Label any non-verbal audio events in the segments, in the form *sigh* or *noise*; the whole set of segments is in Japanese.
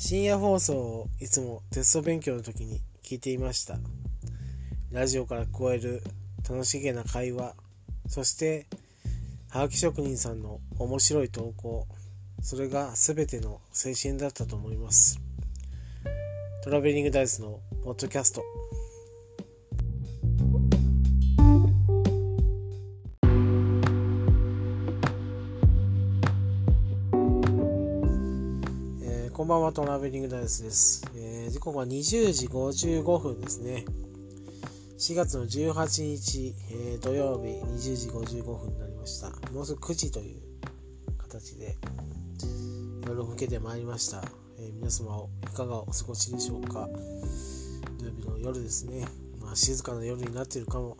深夜放送をいつもテスト勉強の時に聞いていました。ラジオから聞こえる楽しげな会話そしてはがき職人さんの面白い投稿それが全ての青春だったと思います。トラベリングダイスのポッドキャストはトラベリングダイスです、えー時刻は20時55分ですね。4月の18日、えー土曜日20時55分になりました。もうすぐ9時という形で夜を更けてまいりました、えー皆様いかがお過ごしでしょうか。土曜日の夜ですね、まあ、静かな夜になっているかも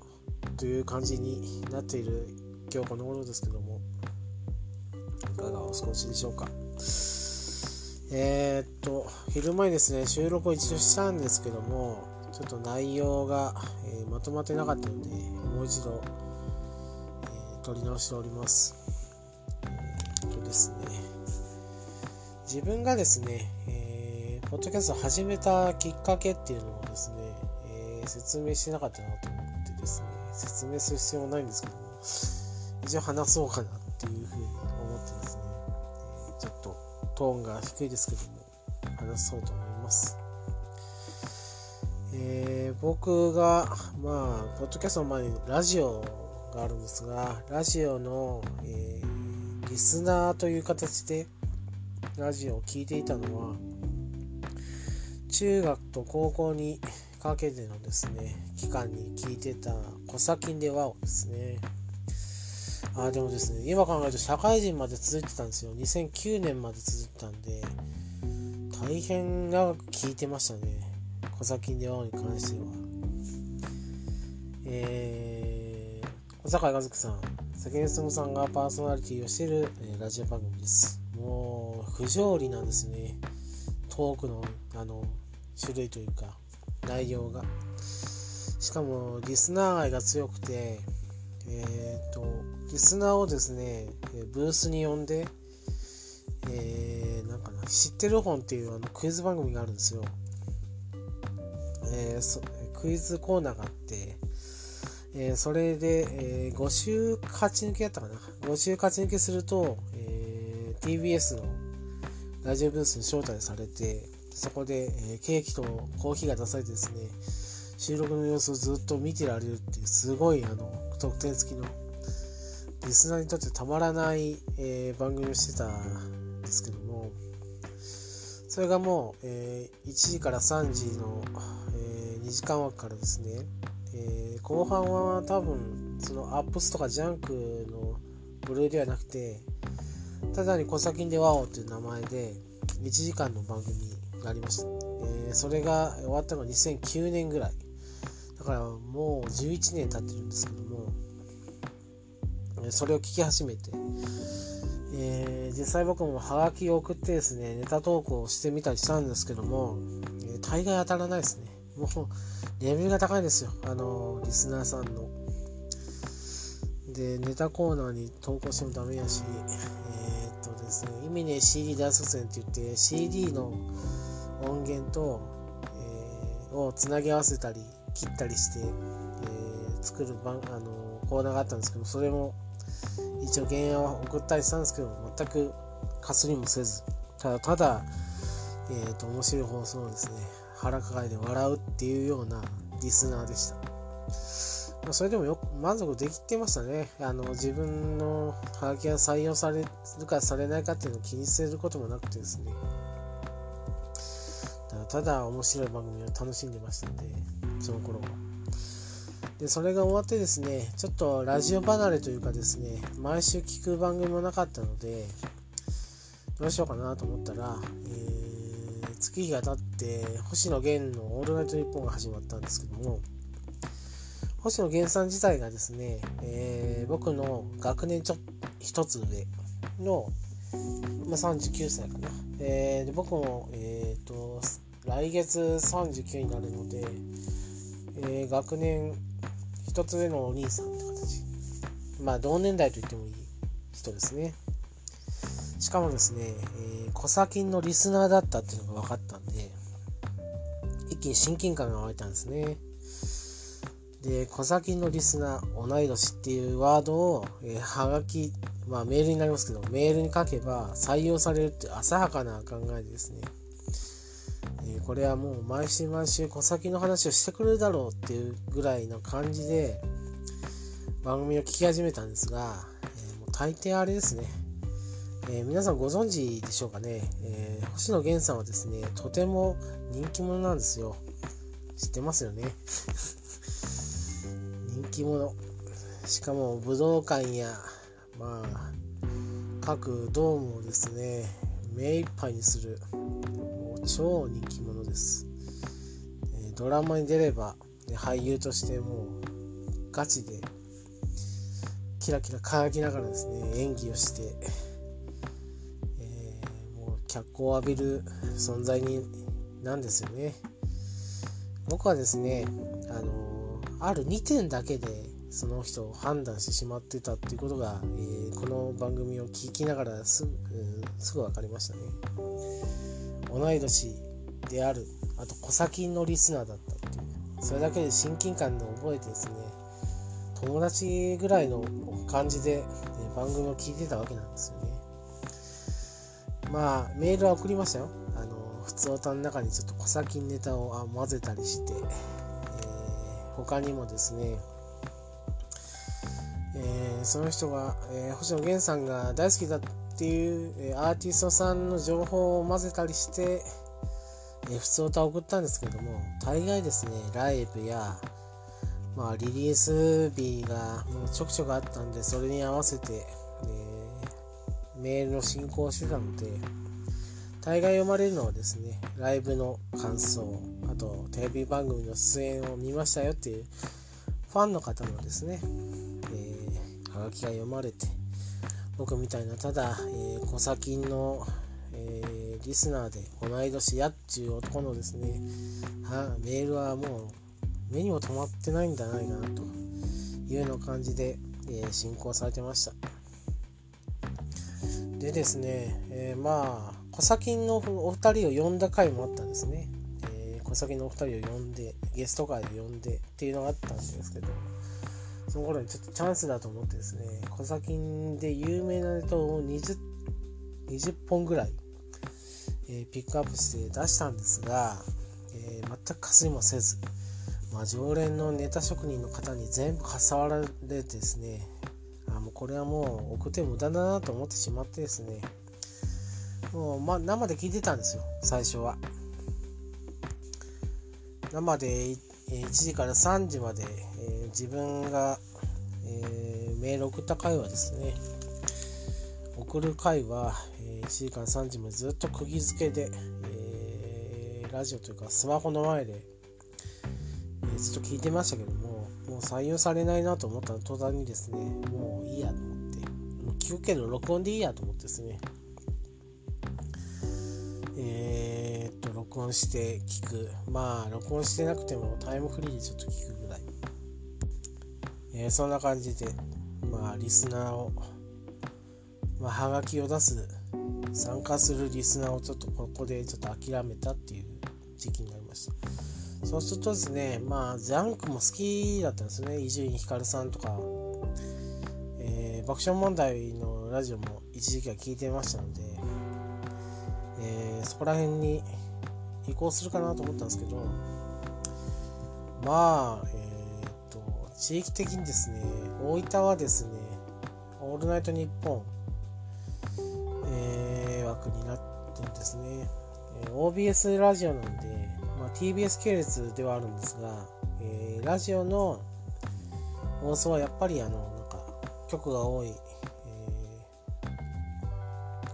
という感じになっている今日この頃ですけどもいかがお過ごしでしょうか。えーっと昼前ですね収録を一度したんですけどもちょっと内容が、えーまとまってなかったのでもう一度、えー撮り直しております。えーっとですね自分がですね、えーポッドキャストを始めたきっかけっていうのをですね、えー説明してなかったなと思ってですね説明する必要もないんですけども一応話そうかなっていうふうトーンが低いですけども話そうと思います。えー僕がまあポッドキャストの前にラジオがあるんですがラジオの、えーリスナーという形でラジオを聞いていたのは中学と高校にかけてのですね期間に聞いてた「コサキンでワオ」ですねあでもですね今考えると社会人まで続いてたんですよ。2009年まで続いてたんで大変長く聞いてましたね。コサキンでワオに関しては。えー、小坂和樹さん。関根勤さんがパーソナリティをしている、えーラジオ番組です。もう不条理なんですね。トークのあの種類というか内容が。しかもリスナー愛が強くてえっ、とリスナーをですねブースに呼んでえーなんかな知ってる本っていうあのクイズ番組があるんですよ。えーそクイズコーナーがあって、えーそれで、え5週勝ち抜けやったかな。5週勝ち抜けすると、えー TBS のラジオブースに招待されてそこで、えーケーキとコーヒーが出されてですね収録の様子をずっと見てられるっていうすごいあの特典付きの。リスナーにとってたまらない、えー番組をしてたんですけども。それがもう、えー1時から3時の、え2時間枠からですね、え後半は多分そのアップスとかジャンクの部類ではなくてただに「コサキンでワオ」という名前で1時間の番組になりました、えそれが終わったのが2009年ぐらい。だからもう11年経ってるんですけどそれを聞き始めて、えー実際僕もハガキを送ってですねネタ投稿をしてみたりしたんですけども、えー大概当たらないですね。もうレベルが高いんですよ。あのリスナーさんの。でネタコーナーに投稿してもダメやしえーっとですね意味ね CD 大作戦って言って CD の音源と、えーをつなぎ合わせたり切ったりして、えー作る番あのコーナーがあったんですけどそれも一応原案は送ったりしたんですけど全くかすりもせずただただ、えー、と面白い放送をですね腹抱えて笑うっていうようなリスナーでした、まあ、それでもよく満足できてましたね。あの自分のハガキが採用されるかされないかっていうのを気にすることもなくてですね。ただただ面白い番組を楽しんでましたんでその頃は。でそれが終わってですねちょっとラジオ離れというかですね毎週聞く番組もなかったのでどうしようかなと思ったら、えー月日が経って星野源の「オールナイトニッポン」が始まったんですけども星野源さん自体がですね、えー僕の学年ちょっ一つ上の、ま、39歳かな、えーで僕も、えー、と来月39になるので、えー学年一つ上のお兄さんって形。まあ同年代と言ってもいい人ですね。しかもですね、えー、小先のリスナーだったっていうのが分かったんで、一気に親近感が湧いたんですね。で、小先のリスナー、同い年っていうワードを、えー、はがき、まあメールになりますけど、メールに書けば採用されるって浅はかな考えでですね、これはもう毎週毎週小先の話をしてくれるだろうっていうぐらいの感じで番組を聞き始めたんですが、えー、もう大抵あれですね、えー、皆さんご存知でしょうかね、えー、星野源さんはですねとても人気者なんですよ。知ってますよね？*laughs* 人気者。しかも武道館やまあ各ドームをですね目いっぱいにする。超人気者です、え、ドラマに出れば、ね、俳優としてもうガチでキラキラ輝きながらですね演技をして、えー、もう脚光を浴びる存在になんですよね。僕はですねあのある2点だけでその人を判断してしまってたっていうことが、えー、この番組を聞きながらすぐ,、すぐ分かりましたね。同い年であるあと小先のリスナーだったっていう。それだけで親近感で覚えてですね友達ぐらいの感じで、え番組を聞いてたわけなんですよね。まあメールは送りましたよ。あの普通歌の中にちょっと小先ネタを混ぜたりして、えー、他にもですねえー、その人が、えー、星野源さんが大好きだっていう、アーティストさんの情報を混ぜたりして、え、普通歌を送ったんですけども大概ですねライブや、まあ、リリース日がもうちょくちょくあったんでそれに合わせて、えメールの進行をしてたので大概読まれるのはですねライブの感想あとテレビ番組の出演を見ましたよっていうファンの方のですねえーはがきが読まれて僕みたいなただ、えー、小先の、えー、リスナーで同い年やっちゅう男のですねはメールはもう目にも留まってないんじゃないかなというような感じで、えー、進行されてました。でですね、えー、まあ小先のお二人を呼んだ回もあったんですね、えー、小先のお二人を呼んでゲスト会で呼んでっていうのがあったんですけどその頃にちょっとチャンスだと思ってですね、小先で有名なネタを 20, 20本ぐらい、えー、ピックアップして出したんですが、えー、全くかすりもせず、まあ、常連のネタ職人の方に全部かさわられてですね、あもうこれはもう送って無駄だなと思ってしまってですね、もう、まあ、生で聞いてたんですよ、最初は。生で1時から3時まで、自分が、えー、メール送った回はですね送る回は、えー、1時から3時までずっと釘付けで、えラジオというかスマホの前で、えずっと聞いてましたけどももう採用されないなと思ったら途端にですねもういいやと思ってもう聞くけど録音でいいやと思ってですねえっと録音して聞く。まあ録音してなくてもタイムフリーでちょっと聞くぐらい、えー、そんな感じでまあリスナーをまあはがきを出す参加するリスナーをちょっとここでちょっと諦めたっていう時期になりました。そうするとですねまあジャンクも好きだったんですね。伊集院光さんとか、えー、爆笑問題のラジオも一時期は聞いてましたので、えー、そこら辺に移行するかなと思ったんですけど。まあえっ、と地域的にですね大分はですね「オールナイトニッポン」えー、枠になってるんですね、えー、OBS ラジオなんで、まあ、TBS 系列ではあるんですが、えー、ラジオの放送はやっぱりあのなんか曲が多い、え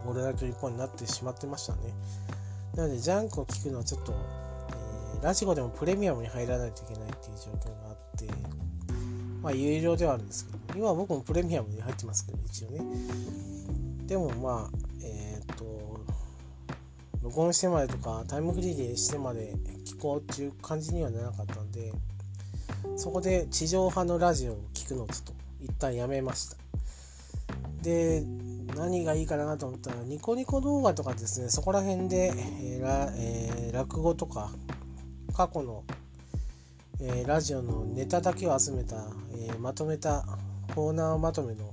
ー、オールナイトニッポンになってしまってましたね。なのでジャンクを聞くのはちょっと、え、ラジコでもプレミアムに入らないといけないっていう状況があってまあ有料ではあるんですけど今は僕もプレミアムに入ってますけど一応ね。でもまあえっ、と録音してまでとかタイムフリーでしてまで聞こうっていう感じにはならなかったんでそこで地上波のラジオを聞くのをちょっと一旦やめました。で何がいいかなと思ったらニコニコ動画とかですねそこら辺で、えーらえー、落語とか過去の、えー、ラジオのネタだけを集めた、えー、まとめたコーナーまとめの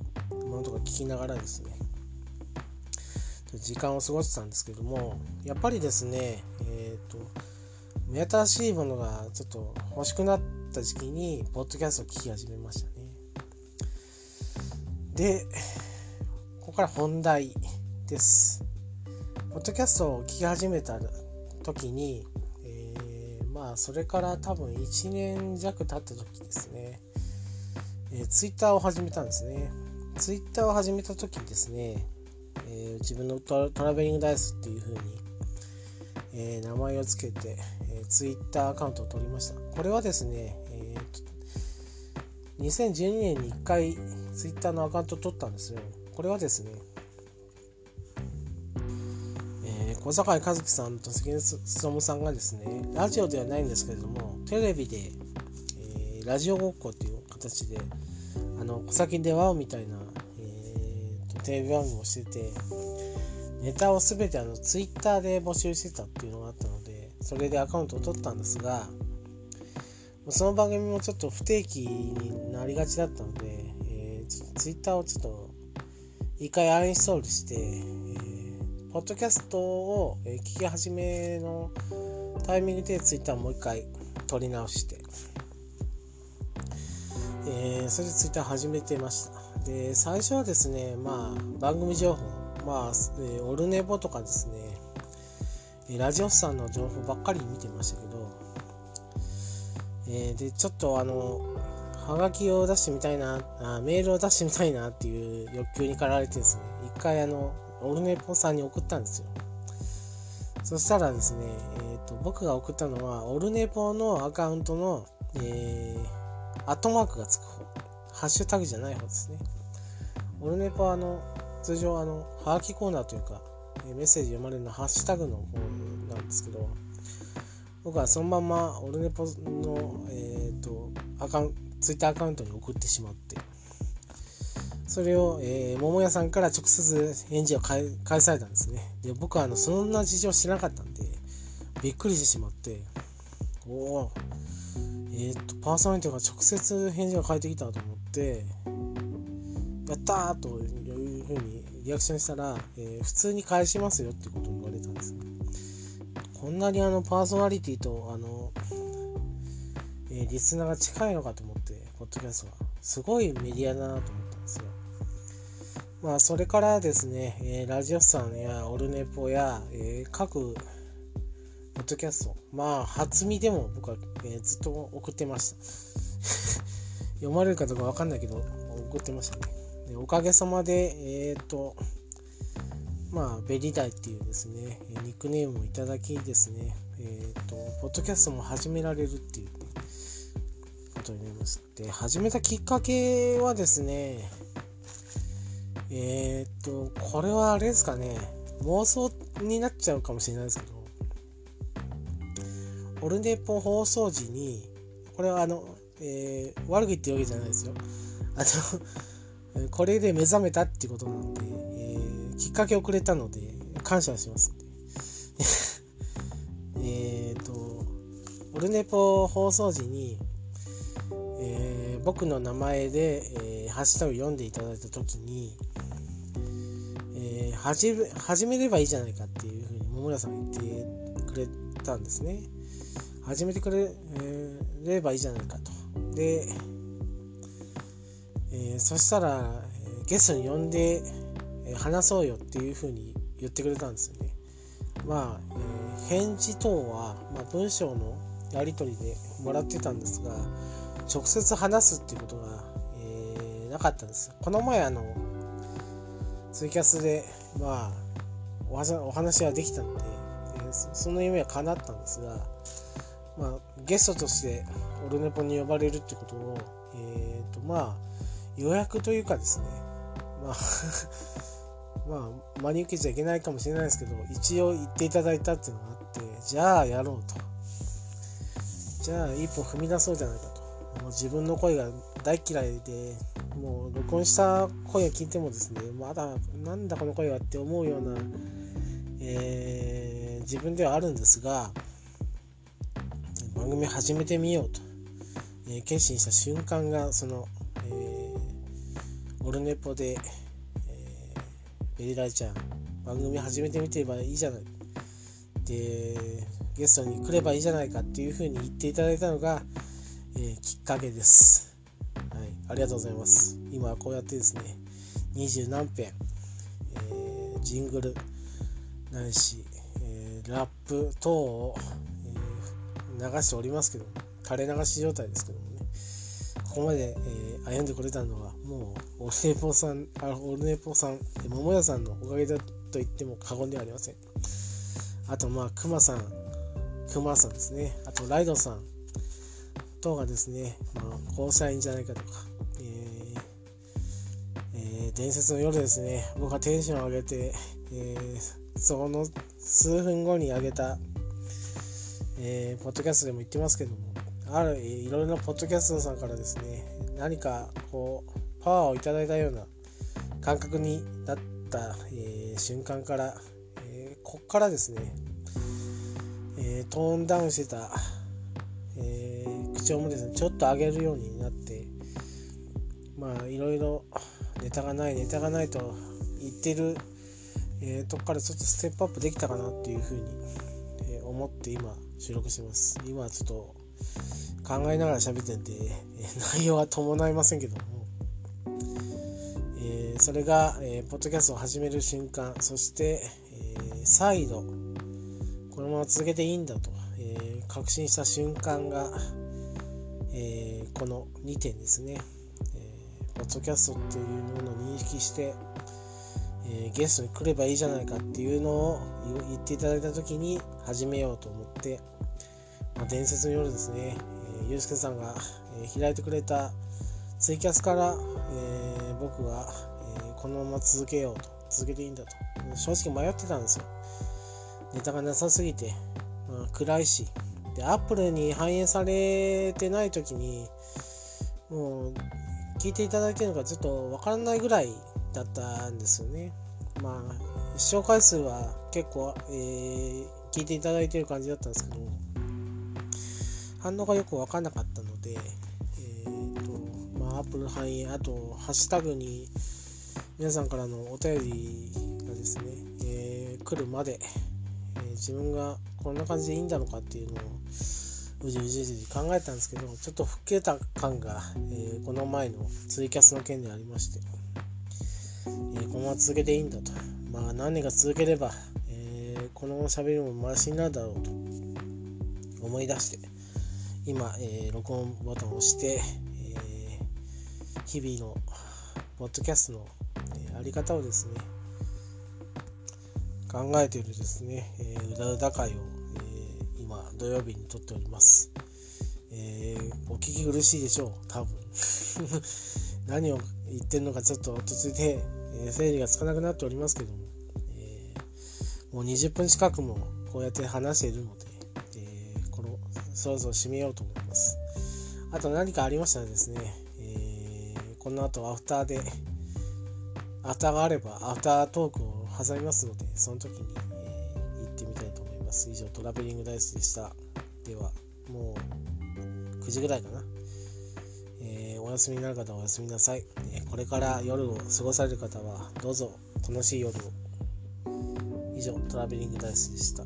ものとか聞きながらですね時間を過ごしてたんですけどもやっぱりですねえっ、と目新しいものがちょっと欲しくなった時期にポッドキャストを聞き始めましたねでここから本題です。ポッドキャストを聞き始めた時に、それから多分1年弱経った時ですね、えー、ツイッターを始めたんですね。ツイッターを始めた時にですね、えー、自分のトラベリングダイスっていう風に、えー、名前を付けて、えー、ツイッターアカウントを取りました。これはですね、えー、2012年に1回ツイッターのアカウントを取ったんですよ。これはですね、小坂井和樹さんと関根勤さんがですね、ラジオではないんですけれども、テレビで、えー、ラジオごっこっていう形で、あの、小崎でワオみたいな、えーと、テレビ番組をしてて、ネタを全てあのツイッターで募集してたっていうのがあったので、それでアカウントを取ったんですが、その番組もちょっと不定期になりがちだったので、えー、ツイッターをちょっと一回アインストールして、ッドキャストを、聞き始めのタイミングでツイッターもう一回撮り直して、えー、それでツイッター始めてました。で、最初はですね、まあ、番組情報、まあ、え、オルネポとかですね、ラジオスさんの情報ばっかり見てましたけど、えー、で、ちょっとあの、はがきを出してみたいなあ、メールを出してみたいなっていう欲求に駆られてですね、一回あの、オルネポさんに送ったんですよ。そしたらですね、えーと、僕が送ったのは、オルネポのアカウントの、えー、アットマークがつく方、ハッシュタグじゃない方ですね。オルネポはあの、通常あの、はがきコーナーというか、メッセージ読まれるのはハッシュタグの方なんですけど、僕はそのままオルネポの、えーとアカウント、ツイッターアカウントに送ってしまってそれを、えー、桃屋さんから直接返事を返されたんですねで僕はあのそんな事情知らなかったんでびっくりしてしまっておおえっ、とパーソナリティが直接返事が返ってきたと思ってやったーというふうにリアクションしたら、えー、普通に返しますよってことを言われたんですこんなにあのパーソナリティとあのえー、リスナーが近いのかと思って、ポッドキャストは。すごいメディアだなと思ったんですよ。まあ、それからですね、えー、ラジオさんやオルネポや、えー、各、ポッドキャスト、まあ、初見でも僕は、えー、ずっと送ってました。*laughs* 読まれるかどうかわかんないけど、送ってましたね。でおかげさまで、えっ、と、まあ、ベリダイっていうですね、ニックネームをいただきですね、えっ、と、ポッドキャストも始められるっていうことになります。で、始めたきっかけはですね、えー、っと、これはあれですかね、妄想になっちゃうかもしれないですけど、オルネポ放送時に、これはあの、えー、悪く言ってるわけじゃないですよ。あの、*laughs* これで目覚めたっていうことなんで、えー、きっかけをくれたので、感謝します *laughs* えっと、オルネポ放送時に、え僕の名前で、えー、ハッシュタグ読んでいただいた時に、始め始めればいいじゃないかっていうふうに桃村さんが言ってくれたんですね。始めてくれればいいじゃないかと。で、えー、そしたら、えゲストに呼んで、え話そうよっていうふうに言ってくれたんですよね。まあ、え返事等は、まあ、文章のやり取りでもらってたんですが、直接話すっていうことが、えー、なかったんです。この前あの、ツイキャスで、まあ、おお話はできたので、えー、その夢は叶ったんですが、まあ、ゲストとしてオルネポに呼ばれるってことを、え、ー、と、まあ、予約というかですね、まあ *laughs* まあ、真に受けちゃいけないかもしれないですけど、一応言っていただいたっていうのがあって、じゃあやろうと。じゃあ一歩踏み出そうじゃないかと。もう自分の声が大嫌いでもう録音した声を聞いてもですねまだなんだこの声はって思うような、えー、自分ではあるんですが番組始めてみようと、えー、決心した瞬間がその、えー、オルネポで、えー、ベリライちゃん番組始めてみてればいいじゃないでゲストに来ればいいじゃないかっていうふうに言っていただいたのが、えー、きっかけです。ありがとうございます。今こうやってですね、二十何編、えー、ジングルないし、えー、ラップ等を、えー、流しておりますけども、垂れ流し状態ですけどもね、ここまで、え歩んでこれたのは、もう、オルネポさん、あオルネポさん、桃屋さんのおかげだと言っても過言ではありません。あと、まあ、くまさん、くまさんですね。あと、ライドさん等がですね、まあ、交際員じゃないかとか、伝説の夜ですね、僕がテンションを上げて、えー、その数分後に上げた、えー、ポッドキャストでも言ってますけども、あるいろいろなポッドキャストさんからですね、何かこう、パワーをいただいたような感覚になった、えー、瞬間から、えー、こっからですね、えー、トーンダウンしてた、えー、口調もですねちょっと上げるようになってまあいろいろネタがないネタがないと言ってる、えー、とこからちょっとステップアップできたかなっていうふうに、えー、思って今収録してます。今ちょっと考えながら喋ってて、えー、内容は伴いませんけども、えー、それが、えー、ポッドキャストを始める瞬間そして、えー、再度このまま続けていいんだと、えー、確信した瞬間が、えー、この2点ですね、ポッドキャストっていうものを認識して、えゲストに来ればいいじゃないかっていうのを言っていただいた時に始めようと思って、まあ、伝説の夜ですね、えー、ゆうすけさんが、え開いてくれたツイキャスから、え僕が、えこのまま続けようと続けていいんだと。正直迷ってたんですよ。ネタがなさすぎて、まあ、暗いしでアップルに反映されてない時にもう聞いていただいてるのかちょっとわからないぐらいだったんですよね。まあ視聴回数は結構、えー、聞いていただいてる感じだったんですけど反応がよく分かんなかったのでえー、とまあアップル反映あとハッシュタグに皆さんからのお便りがですね、えー、来るまでえ自分がこんな感じでいいんだろうかっていうのをうじうじうじ考えたんですけどちょっと老けた感が、えー、この前のツイキャスの件でありまして、えー、このまま続けていいんだと。まあ何年か続ければ、えー、このまま喋るのもマシになるだろうと。思い出して今、えー、録音ボタンを押して、えー日々のポッドキャストの、えあり方をですね考えているですね、えー、うだうだ会を、土曜日に撮っております。えー、お聞き苦しいでしょう、多分。*laughs* 何を言ってるのかちょっと途中で、えー、整理がつかなくなっておりますけども、えー、もう20分近くもこうやって話しているので、えー、このそろそろ締めようと思います。あと何かありましたらですね、えー、この後アフターで、アフターがあればアフタートークを挟みますので、その時に、以上、トラベリングダイスでした。では、もう9時ぐらいかな。えー、お休みになる方はお休みなさい、えー、これから夜を過ごされる方は、どうぞ楽しい夜を。以上、トラベリングダイスでした。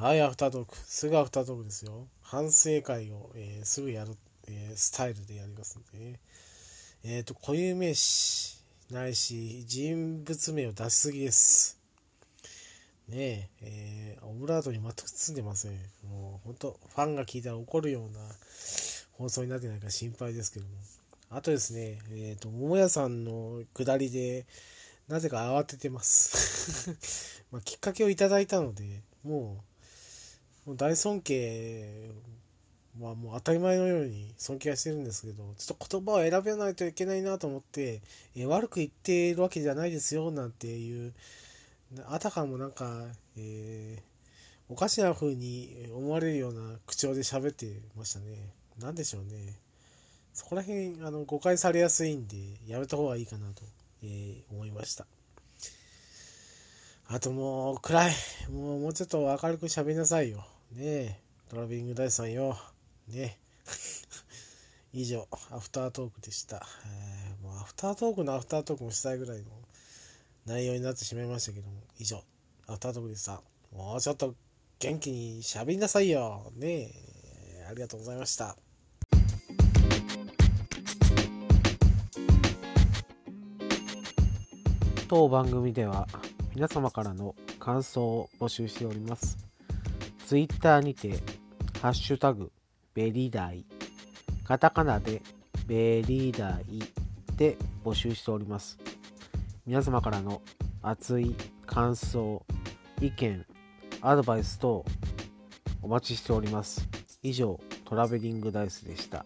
はい、アフタートーク。すぐアフタートークですよ。反省会を、えー、すぐやる、えー、スタイルでやりますんで、ね、えっ、ー、と、固有名詞ないし、人物名を出しすぎです。ねえ、えー、オブラートに全く包んでません。もう、本当ファンが聞いたら怒るような放送になってないか心配ですけども。あとですね、えっ、ー、と、桃屋さんの下りで、なぜか慌ててます *laughs* まあ、きっかけをいただいたので、もう、もう大尊敬まあもう当たり前のように尊敬はしてるんですけど、ちょっと言葉を選べないといけないなと思って、えー、悪く言っているわけじゃないですよ、なんていう、あたかもなんか、えー、おかしな風に思われるような口調で喋ってましたね。なんでしょうね。そこら辺、あの、誤解されやすいんで、やめた方がいいかなと、えー、思いました。あともう、暗い。もう、もうちょっと明るく喋りなさいよ。ねえ、トラベリング大さんよ。ね *laughs* 以上、アフタートークでした。えー、もうアフタートークのアフタートークもしたいぐらいの内容になってしまいましたけども、以上、アフタートークでした。もうちょっと元気に喋りなさいよ。ねえ、ありがとうございました。当番組では皆様からの感想を募集しております。ツイッターにて、ハッシュタグ、ベリダイ、カタカナでベリダイで募集しております。皆様からの熱い感想、意見、アドバイス等お待ちしております。以上、トラベリングダイスでした。